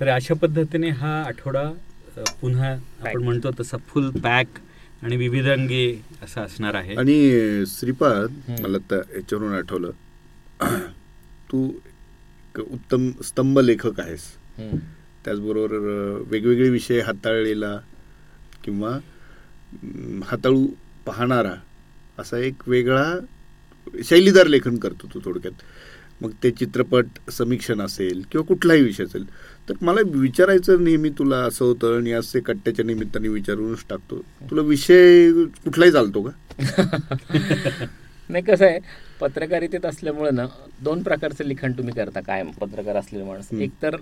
तर अशा पद्धतीने हा आठवडा पुन्हा आपण. म्हणतो तसा फुल पॅक आणि विविधांगी असा असणार आहे आणि श्रीपाद. मला याच्यावरून आठवलं तू एक उत्तम स्तंभ लेखक आहेस. त्याचबरोबर वेगवेगळे विषय हाताळलेला किंवा हाताळू पाहणारा असा एक वेगळा शैलीदार लेखन करतो तू थोडक्यात. मग ते चित्रपट समीक्षण असेल किंवा कुठलाही विषय असेल तर मला विचारायचं नेहमी तुला असं होतं आणि ते कट्ट्याच्या निमित्ताने विचारूनच टाकतो. तुला विषय कुठलाही चालतो का? नाही कसं आहे पत्रकारितेत असल्यामुळं ना दोन प्रकारचं लिखाण तुम्ही करता कायम पत्रकार असलेले माणूस. एक तर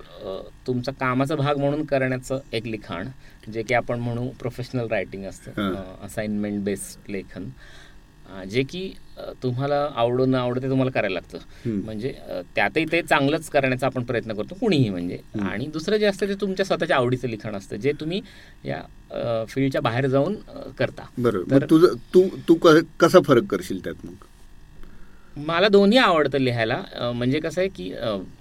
तुमचा कामाचा भाग म्हणून करण्याचं एक लिखाण जे की आपण म्हणू प्रोफेशनल रायटिंग असतं. असाइनमेंट बेस्ड लेखन जे की तुम्हाला आवडून न आवडते तुम्हाला करायला लागतं. म्हणजे त्यातही ते चांगलंच करण्याचा आपण प्रयत्न करतो कुणीही म्हणजे. आणि दुसरं जे असतं ते तुमच्या स्वतःच्या आवडीचं लिखाण असतं जे तुम्ही या फील्डच्या बाहेर जाऊन करता. बरं तर- मग तुझं तू तू कसा फरक करशील त्यात मग? मला दोन्ही आवडतं लिहायला. म्हणजे कसं आहे की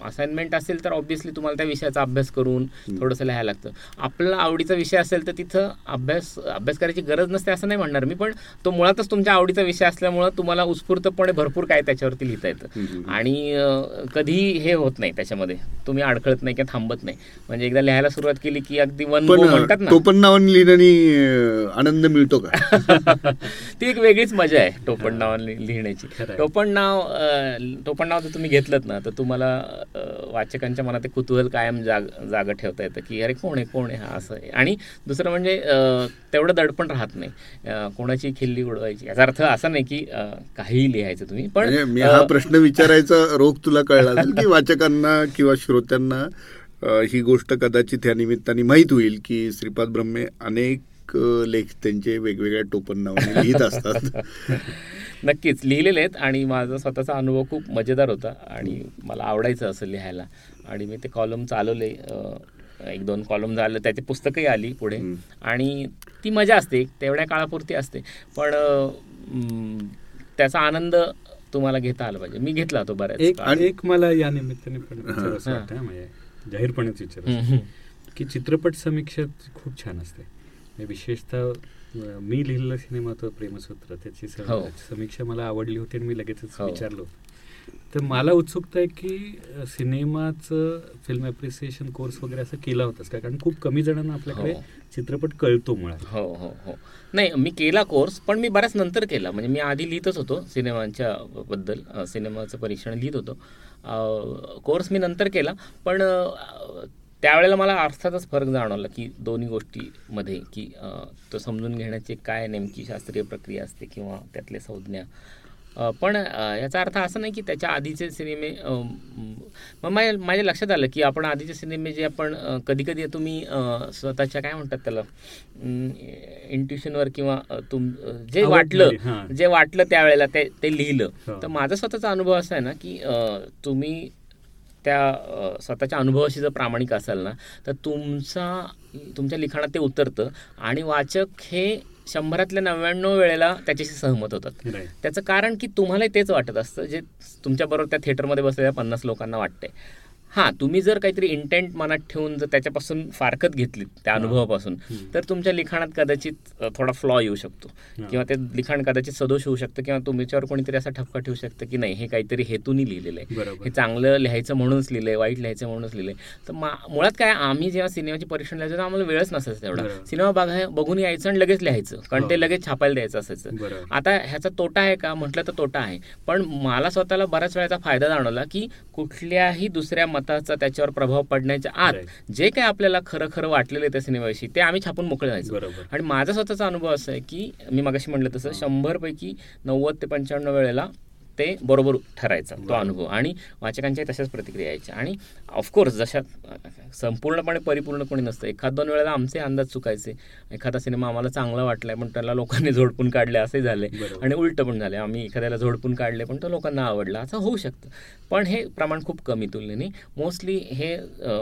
असाइनमेंट असेल तर ऑब्व्हियसली तुम्हाला त्या विषयाचा अभ्यास करून थोडंसं लिहायला लागतं. आपला आवडीचा विषय असेल तर तिथं अभ्यास अभ्यास करायची गरज नसते असं नाही म्हणणार मी पण तो मुळातच तुमच्या आवडीचा विषय असल्यामुळं तुम्हाला उत्स्फूर्तपणे भरपूर काय त्याच्यावरती लिहिता येतं. आणि अं, कधीही हे होत नाही त्याच्यामध्ये. तुम्ही अडखळत नाही किंवा थांबत नाही. म्हणजे एकदा लिहायला सुरुवात केली की अगदी वन म्हणतात ना. टोपण नावाने लिहिण्याने आनंद मिळतो का? ती एक वेगळीच मजा आहे टोपण नाव लिहिण्याची. टोपण नाव टोपण नाव जर तुम्ही घेतलं ना तर तुम्हाला वाचकांच्या मनात एक कुतूहल कायम जाग जागा ठेवता येतं की अरे कोण आहे कोण आहे हा असं आहे. आणि दुसरं म्हणजे तेवढं दडपण राहत नाही. कोणाची खिल्ली उडवायची. याचा अर्थ असा नाही की काहीही लिहायचं तुम्ही पण म्हणजे मी हा प्रश्न विचारायचा रोग तुला कळला असेल की वाचकांना किंवा श्रोत्यांना ही गोष्ट कदाचित या निमित्ताने माहीत होईल की श्रीपाद ब्रह्मे अनेक अं, लेख त्यांचे वेगवेगळ्या टोपण नावाने लिहित असतात. नक्कीच लिहिलेले आहेत आणि माझा स्वतःचा अनुभव खूप मजेदार होता आणि मला आवडायचं असं लिहायला. आणि मी ते कॉलम चालवले एक दोन कॉलम झालं त्याची पुस्तकही आली पुढे. आणि ती मजा असते तेवढ्या काळापुरती असते. पण त्याचा आनंद तुम्हाला घेता आला पाहिजे. मी घेतला तो बऱ्याच एक काळ. एक मला या निमित्ताने पण म्हणजे जाहीरपणेच विचार की चित्रपट समीक्षा खूप छान असते. विशेषतः मी लिहिलेलं सिनेमाचं प्रेमसूत्र. त्याची हो. समीक्षा मला आवडली होती आणि मी लगेचच हो. विचारलो तर मला उत्सुकता आहे की सिनेमाचं फिल्म अप्रिसिएशन कोर्स वगैरे असं केला होतास का? कारण खूप कमी जणांना आपल्याकडे हो. चित्रपट कळतो मुळात. हो हो हो. नाही मी केला कोर्स पण मी बऱ्याच नंतर केला. म्हणजे मी आधी लिहितच होतो सिनेमांच्या बद्दल सिनेमाचं परीक्षण लिहित होतो. कोर्स मी नंतर केला पण त्यावेळेला मला अर्थातच फरक जाणवला की दोन्ही गोष्टीमध्ये की तो समजून घेण्याची काय नेमकी शास्त्रीय प्रक्रिया असते किंवा त्यातले संज्ञा पण याचा अर्थ असा नाही की त्याच्या आधीचे सिनेमे मग माझ्या माझ्या लक्षात आलं की आपण आधीचे सिनेमे जे आपण कधी कधी तुम्ही स्वतःच्या काय म्हणतात त्याला इंट्युशनवर किंवा तुम जे वाटलं. जे वाटलं त्यावेळेला ते ते लिहिलं हो. तर माझा स्वतःचा अनुभव असा आहे ना की तुम्ही त्या स्वतःच्या अनुभवाशी जर प्रामाणिक असाल ना तर तुमचा तुमच्या लिखाणात ते उतरतं आणि वाचक हे शंभरातल्या नव्याण्णव वेळेला त्याच्याशी सहमत होतात. त्याचं कारण की तुम्हाला तेच वाटत असतं जे तुमच्याबरोबर त्या थिएटरमध्ये बसलेल्या पन्नास लोकांना वाटतंय हा तुम्ही जर काहीतरी इंटेंट मनात ठेवून जर त्याच्यापासून फारकत घेतली त्या अनुभवापासून तर तुमच्या लिखाणात कदाचित थोडा फ्लॉ येऊ शकतो. किंवा ते लिखाण कदाचित सदोष होऊ शकतं किंवा तुमच्यावर कोणीतरी असा ठपका ठेवू शकतं की नाही हे काहीतरी हेतूनी लिहिलेलं आहे. हे चांगलं लिहायचं म्हणूनच लिहिलंय वाईट लिहायचं म्हणूनच लिहिलंय. तर मुळात काय आम्ही जेव्हा सिनेमाची परीक्षण लिहायचं आम्हाला वेळच नसायचं तेवढा. सिनेमा बघाय बघून यायचं आणि लगेच लिहायचं. कारण ते लगेच छापायला द्यायचं असायचं. आता ह्याचा तोटा आहे का? म्हटलं तर तोटा आहे. पण मला स्वतःला बऱ्याच वेळाचा फायदा जाणवला की कुठल्याही दुसऱ्या मताचा त्याच्यावर प्रभाव पडण्याच्या आत जे काही आपल्याला खरं खरं वाटलेलं आहे त्या सिनेमाविषयी ते आम्ही छापून मोकळे व्हायचो आणि माझा स्वतःचा अनुभव असा आहे की मी मागाशी म्हटलं तसं शंभर पैकी नव्वद ते पंच्याण्णव वेळेला ते बरोबर ठरायचा तो अनुभव. आणि वाचकांच्या तशाच प्रतिक्रिया यायच्या. आणि ऑफकोर्स जशा संपूर्णपणे परिपूर्ण कोणी नसतं. एखाद दोन वेळेला आमचे अंदाज चुकायचे. एखादा सिनेमा आम्हाला चांगला वाटलाय पण त्याला लोकांनी झोडपून काढले असे झाले. आणि उलट पण झाले आम्ही एखाद्याला झोडपून काढले पण तो लोकांना आवडला. असं होऊ शकतं. पण हे प्रमाण खूप कमी तुलनेने. मोस्टली हे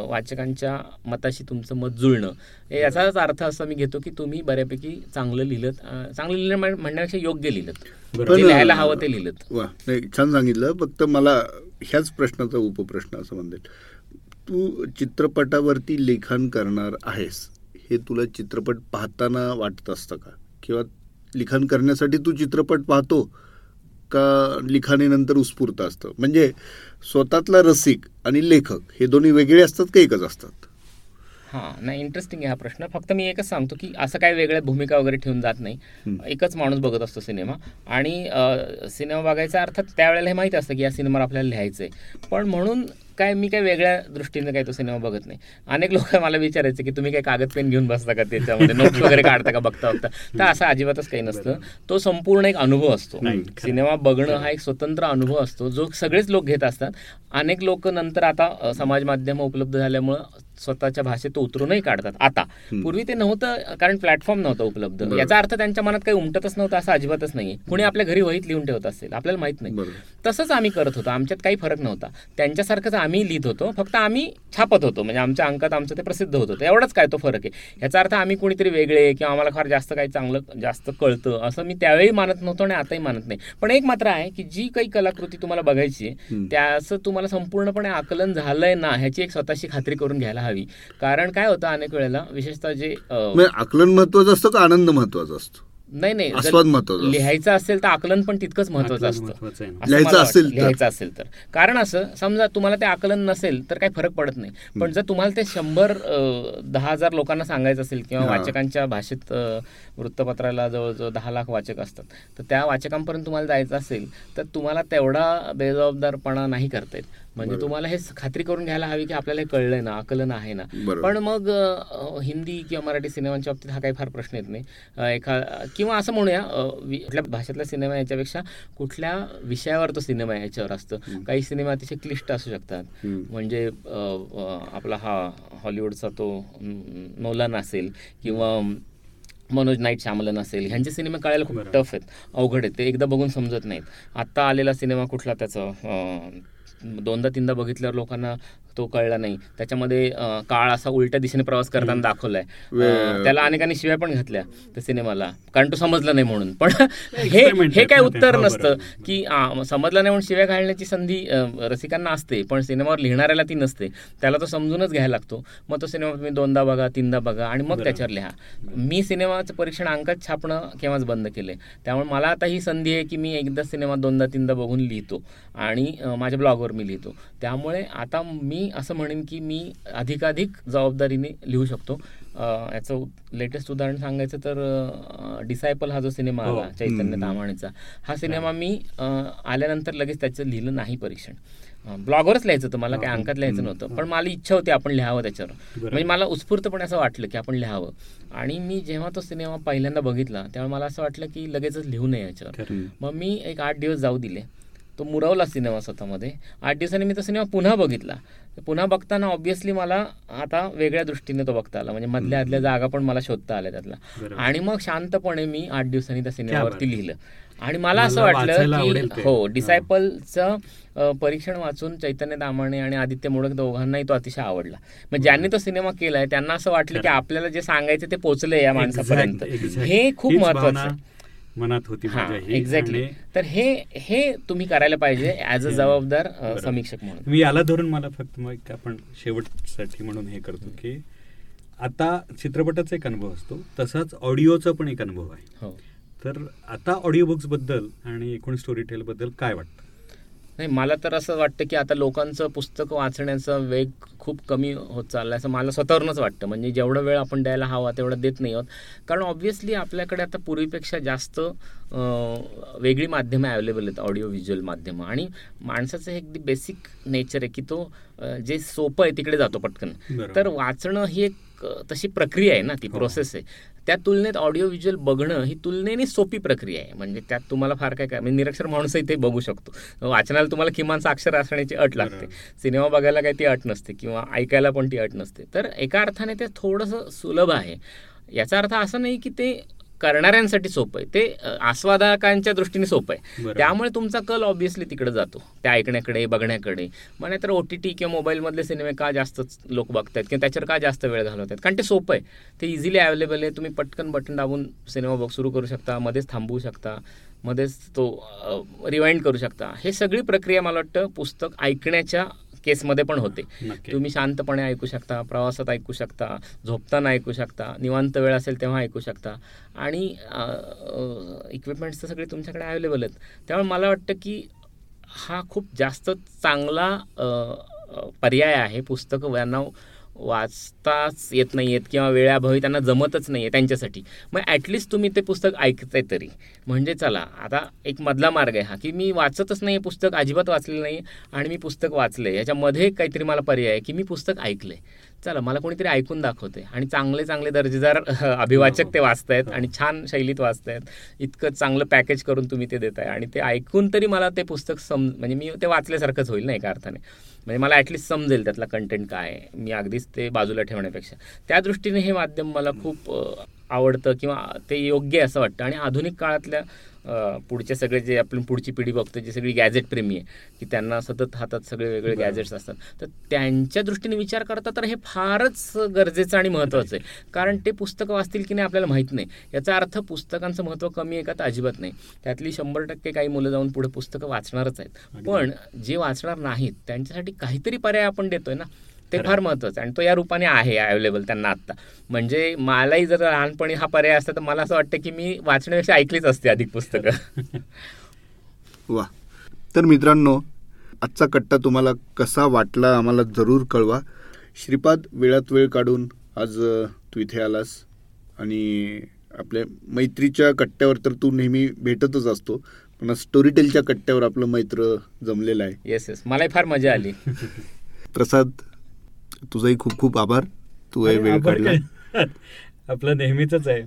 वाचकांच्या मताशी तुमचं मत जुळणं. याचाच अर्थ असा मी घेतो की तुम्ही बऱ्यापैकी चांगलं लिहिलं चांगलं लिहिलं म्हणण्यापेक्षा योग्य लिहिलं लिहायला हवं ते लिहिलं वा नाही छान सांगितलं. फक्त मला ह्याच प्रश्नाचा उपप्रश्न असं म्हणते तू चित्रपटावरती लेखन करणार आहेस हे तुला चित्रपट पाहताना वाटत असतं का? किंवा लिखाण करण्यासाठी तू चित्रपट पाहतो का? लिखाणीनंतर उत्स्फूर्त असतं? म्हणजे स्वतःतला रसिक आणि लेखक हे दोन्ही वेगळे असतात का एकच असतात? हां नाही इंटरेस्टिंग आहे हा प्रश्न. फक्त मी एकच सांगतो की असं काय वेगळ्या भूमिका वगैरे ठेवून जात नाही. एकच माणूस बघत असतो सिनेमा. आणि सिनेमा बघायचा अर्थात त्यावेळेला हे माहिती असतं की या सिनेमावर आपल्याला लिहायचं आहे पण म्हणून काय मी काय वेगळ्या दृष्टीने काय तो सिनेमा बघत नाही. अनेक लोक मला विचारायचे की तुम्ही काय कागद पेन घेऊन बसता का त्याच्यामध्ये? नोट्स वगैरे काढता का बघता बघता? तर असं अजिबातच काही नसतं. तो संपूर्ण एक अनुभव असतो. सिनेमा बघणं हा एक स्वतंत्र अनुभव असतो जो सगळेच लोक घेत असतात. अनेक लोक नंतर आता समाज माध्यम उपलब्ध झाल्यामुळं स्वतःच्या भाषेत उतरूनही काढतात. आता. पूर्वी ते नव्हतं कारण प्लॅटफॉर्म नव्हतं उपलब्ध. याचा अर्थ त्यांच्या मनात काही उमटतच नव्हतं असं अजिबातच नाही कुणी आपल्या घरी वहीत लिहून ठेवत असेल आपल्याला माहीत नाही. तसंच आम्ही करत होतो. आमच्यात काही फरक नव्हता. त्यांच्यासारखंच आम्ही लिहित होतो. फक्त आम्ही छापत होतो. म्हणजे आमच्या अंकात आमचं ते प्रसिद्ध होत होतं. एवढंच काय तो फरक आहे. याचा अर्थ आम्ही कोणीतरी वेगळे किंवा आम्हाला फार जास्त काही चांगलं जास्त कळतं असं मी त्यावेळी मानत नव्हतो आणि आताही मानत नाही. पण एक मात्र आहे की जी काही कलाकृती तुम्हाला बघायची आहे त्याचं तुम्हाला संपूर्णपणे आकलन झालंय ना ह्याची एक स्वतःची खात्री करून घ्यायला हवी कारण काय होतं अनेक वेळेला विशेषतः जे आकलन महत्वाचं असतं का आनंद महत्त्वाचा असतो? नाही नाही लिहायचं असेल तर आकलन पण तितकंच महत्वाचं असतं. लिहायचं असेल लिहायचं असेल तर. कारण असं समजा तुम्हाला ते आकलन नसेल तर काही फरक पडत नाही. पण जर तुम्हाला ते शंभर दहा हजार लोकांना सांगायचं असेल किंवा वाचकांच्या भाषेत वृत्तपत्राला जवळजवळ दहा लाख वाचक असतात तर त्या वाचकांपर्यंत तुम्हाला जायचं असेल तर तुम्हाला तेवढा बेजबाबदारपणा नाही करता येत. म्हणजे तुम्हाला हे खात्री करून घ्यायला हवी की आपल्याला हे कळलंय ना आकलन आहे ना. पण मग हिंदी किंवा मराठी सिनेमांच्या बाबतीत हा काही फार प्रश्न येत नाही. एखा किंवा असं म्हणूया कुठल्या भाषेतला सिनेमा याच्यापेक्षा कुठल्या विषयावर तो सिनेमा याच्यावर असतं. काही सिनेमा अतिशय क्लिष्ट असू शकतात. म्हणजे आपला हा हॉलिवूडचा तो नोलन असेल किंवा मनोज नाईट श्यामलन असेल ह्यांचे सिनेमे कळायला खूप टफ आहेत अवघड आहेत ते एकदा बघून समजत नाहीत. आत्ता आलेला सिनेमा कुठला त्याचं? दोनदा तीनदा बघितल्यावर लोकांना तो कळला नाही. त्याच्यामध्ये काळ असा उलट्या दिशेने प्रवास करताना दाखवलाय. त्याला अनेकांनी शिव्या पण घातल्या त्या सिनेमाला. कारण तो समजला नाही म्हणून. पण हे हे काय उत्तर नसतं की समजलं नाही म्हणून शिव्या घालण्याची संधी रसिकांना असते. पण सिनेमावर लिहिणाऱ्याला ती नसते. त्याला तो समजूनच घ्यायला लागतो. मग तो सिनेमा तुम्ही दोनदा बघा तीनदा बघा आणि मग त्याच्यावर लिहा. मी सिनेमाचं परीक्षण अंकात छापणं केव्हाच बंद केलंय. त्यामुळे मला आता ही संधी आहे की मी एकदा सिनेमा दोनदा तीनदा बघून लिहितो. आणि माझ्या ब्लॉगवर मी लिहितो. त्यामुळे आता मी असं म्हणेन की मी अधिकाधिक जबाबदारीने लिहू शकतो. याचं लेटेस्ट उदाहरण सांगायचं तर डिसायपल हा जो सिनेमा हो. आला चैतन्य तामाणेचा हा सिनेमा मी आल्यानंतर लगेच त्याचं लिहिलं नाही परीक्षण. ब्लॉगवरच लिहायचं होतं मला काही अंकात लिहायचं नव्हतं. पण मला इच्छा होती आपण लिहावं त्याच्यावर. म्हणजे मला उत्स्फूर्तपणे असं वाटलं की आपण लिहावं. आणि मी जेव्हा तो सिनेमा पहिल्यांदा बघितला तेव्हा मला असं वाटलं की लगेचच लिहू नये याच्यावर. मग मी एक आठ दिवस जाऊ दिले. तो मुरवला सिनेमा स्वतःमध्ये. आठ दिवसांनी मी तो सिनेमा पुन्हा बघितला. पुन्हा बघताना ऑब्विसली मला आता वेगळ्या दृष्टीने तो बघता आला. म्हणजे मधल्या आदल्या जागा पण मला शोधता आल्या त्यातला. आणि मग शांतपणे मी आठ दिवसांनी त्या सिनेमावरती लिहिलं. आणि मला असं वाटलं की हो डिसायपलचं परीक्षण वाचून चैतन्य दामाणे आणि आदित्य मोडक दोघांनाही तो अतिशय आवडला. मग ज्यांनी तो सिनेमा केलाय त्यांना असं वाटलं की आपल्याला जे सांगायचं ते पोचलंय या माणसापर्यंत. हे खूप महत्वाचं मनात होती. एक्झॅक्टली तर हे हे तुम्ही करायला पाहिजे ऍज अ जबाबदार. समीक्षक म्हणून. मी याला धरून मला फक्त मग आपण शेवटसाठी म्हणून हे करतो की आता चित्रपटाचा एक अनुभव असतो. तसाच ऑडिओचा पण एक अनुभव आहे. हो. तर आता ऑडिओ बुक्सबद्दल आणि एकूण स्टोरी टेल बद्दल काय वाटतं? नाही मला तर असं वाटतं की आता लोकांचं पुस्तक वाचण्याचा वेग खूप कमी होत चालला असं मला स्वतःवरूनच वाटतं. म्हणजे जेवढा वेळ आपण द्यायला हवा तेवढा देत नाही आहोत. कारण ऑब्व्हियसली आपल्याकडे आता पूर्वीपेक्षा जास्त वेगळी माध्यमं अवेलेबल आहेत ऑडिओ व्हिज्युअल माध्यमं. आणि माणसाचं हे अगदी बेसिक नेचर आहे की तो जे सोपं आहे तिकडे जातो पटकन. तर वाचणं ही एक तशी प्रक्रिया आहे ना ती हो. प्रोसेस आहे. त्या तुलनेत ऑडिओ व्हिज्युअल बघणं ही तुलनेने सोपी प्रक्रिया आहे. म्हणजे त्यात तुम्हाला फार काय काय म्हणजे निरक्षर माणूसही ते बघू शकतो. वाचनाला तुम्हाला किमान साक्षर असण्याची अट लागते. सिनेमा बघायला काही ती अट नसते किंवा ऐकायला पण ती अट नसते. तर एका अर्थाने ते थोडंसं सुलभ आहे. याचा अर्थ असा नाही की ते करणाऱ्यांसाठी सोपं आहे. ते आस्वादकांच्या दृष्टीने सोपं आहे. त्यामुळे तुमचा कल ऑब्व्हियसली तिकडे जातो. त्या ऐकण्याकडे बघण्याकडे. मग नाहीतर ओ टी टी किंवा मोबाईलमधले सिनेमे का जास्त लोक बघतात किंवा त्याच्यावर का जास्त वेळ घालवतात कारण ते सोपं आहे. ते इझिली अवेलेबल आहे. तुम्ही पटकन बटन दाबून सिनेमा बघ सुरू करू शकता. मध्येच थांबवू शकता. मध्येच तो रिवाइंड करू शकता. हे सगळी प्रक्रिया मला वाटतं पुस्तक ऐकण्याच्या केसमध्ये पण होते. तुम्ही शांतपणे ऐकू शकता प्रवासात ऐकू शकता झोपताना ऐकू शकता निवांत वेळ असेल तेव्हा ऐकू शकता. आणि इक्विपमेंट्स तर सगळे तुमच्याकडे अवेलेबल आहेत. त्यामुळे मला वाटतं की हा खूप जास्त चांगला पर्याय आहे. पुस्तकं यांना वाचताच येत नाही आहेत किंवा वेळाभावी त्यांना जमतच नाही आहे त्यांच्यासाठी. मग ॲटलिस्ट तुम्ही ते पुस्तक ऐकताय तरी. म्हणजे चला आता एक मधला मार्ग आहे हा की मी वाचतच नाही पुस्तक अजिबात वाचलेलं नाही आणि मी पुस्तक वाचलं आहे याच्यामध्ये काहीतरी मला पर्याय आहे की मी पुस्तक ऐकलं आहे चला मला कोणीतरी ऐकून दाखवते आणि चांगले चांगले दर्जेदार अभिवाचक ते वाचतायत आणि छान शैलीत वाचतायत. इतकं चांगलं पॅकेज करून तुम्ही ते देताय. आणि ते ऐकून तरी मला ते पुस्तक सम म्हणजे मी ते वाचल्यासारखंच होईल ना एका अर्थाने. म्हणजे मला ॲटलिस्ट समजेल त्यातला कंटेंट काय आहे. मी अगदीच ते बाजूला ठेवण्यापेक्षा. त्या दृष्टीने हे माध्यम मला खूप आवडतं किंवा ते योग्य आहे असं वाटतं. आणि आधुनिक काळातल्या पुढचे सगळे जे आपण पुढची पिढी बघतो जी सगळी गॅजेट प्रेमी आहे की त्यांना सतत हातात सगळे वेगळे. गॅजेट्स असतात. तर त्यांच्या दृष्टीने विचार करता तर हे फारच गरजेचं आणि महत्त्वाचं आहे. कारण ते पुस्तकं वाचतील की नाही आपल्याला माहीत नाही. याचा अर्थ पुस्तकांचं महत्त्व कमी आहे का तर अजिबात नाही. त्यातली शंभर टक्के काही मुलं जाऊन पुढे पुस्तकं वाचणारच आहेत. पण जे वाचणार नाहीत त्यांच्यासाठी काहीतरी पर्याय आपण देतोय ना. ते. फार महत्त्वाचं आहे. आणि तो या रूपाने आहे अवेलेबल त्यांना आत्ता. म्हणजे मलाही जर लहानपणी हा पर्याय असता तर मला असं वाटतं की मी वाचण्यापेक्षा ऐकलीच असते अधिक पुस्तकं. वा. तर मित्रांनो आजचा कट्टा तुम्हाला कसा वाटला आम्हाला जरूर कळवा. श्रीपाद वेळात वेळ काढून आज तू इथे आलास. आणि आपल्या मैत्रीच्या कट्ट्यावर तर तू नेहमी भेटतच असतो पण स्टोरी टेलच्या कट्ट्यावर आपलं मैत्र जमलेलं आहे. येस येस मलाही फार मजा आली. प्रसाद तुझाही खूप खूप आभार. तू हे वेळ काढला? आपलं नेहमीच आहे.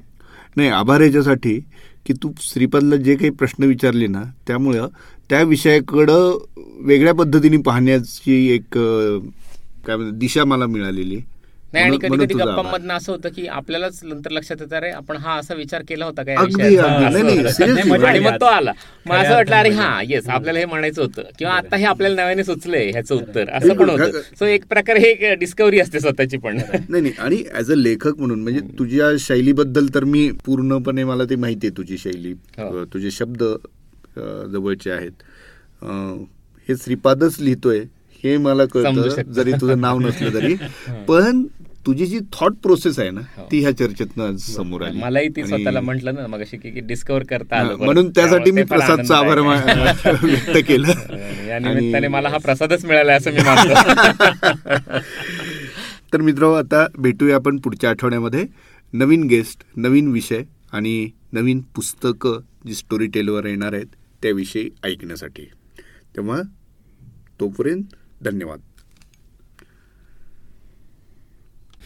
नाही आभार याच्यासाठी की तू श्रीपादला जे काही प्रश्न विचारले ना त्यामुळं त्या विषयाकडं वेगळ्या पद्धतीने पाहण्याची एक काय दिशा मला मिळालेली. नाही आणि कधी कधी. गप्पांमधनं असं होतं की आपल्यालाच नंतर लक्षात येतं अरे आपण हा असा विचार केला होता काय आणि आली मग तो. आला. मग असं वाटलं अरे हा. येस आपल्याला हे म्हणायचं होतं. किंवा. आता हे आपल्याला नव्याने सुचलंय ह्याचं उत्तर. असं. पण होतं. सो एक प्रकारे हे एक डिस्कवरी असते स्वतःची पण. नाही नाही. आणि ॲज अ लेखक म्हणून म्हणजे तुझ्या शैलीबद्दल तर मी पूर्णपणे मला ते माहिती आहे तुझी शैली. हो. तुझे शब्द जवळचे आहेत. हे श्रीपादच लिहितोय. हे मला कळतं. जरी तुझं नाव नसलं तरी. पण तुझी जी थॉट प्रोसेस आहे ना हो. ती ह्या चर्चेतनं समोर आली. मलाही ती स्वतःला म्हटलं ना मग की डिस्कवर करता आलं. म्हणून त्यासाठी मी प्रसादचा आभार व्यक्त केलं. या निमित्ताने मला हा प्रसादच मिळाला असं मी मानतो. तर मित्र आता भेटूया आपण पुढच्या आठवड्यामध्ये. नवीन गेस्ट नवीन विषय आणि नवीन पुस्तकं जी स्टोरी टेलवर येणार आहेत त्याविषयी ऐकण्यासाठी. तेव्हा तोपर्यंत धन्यवाद.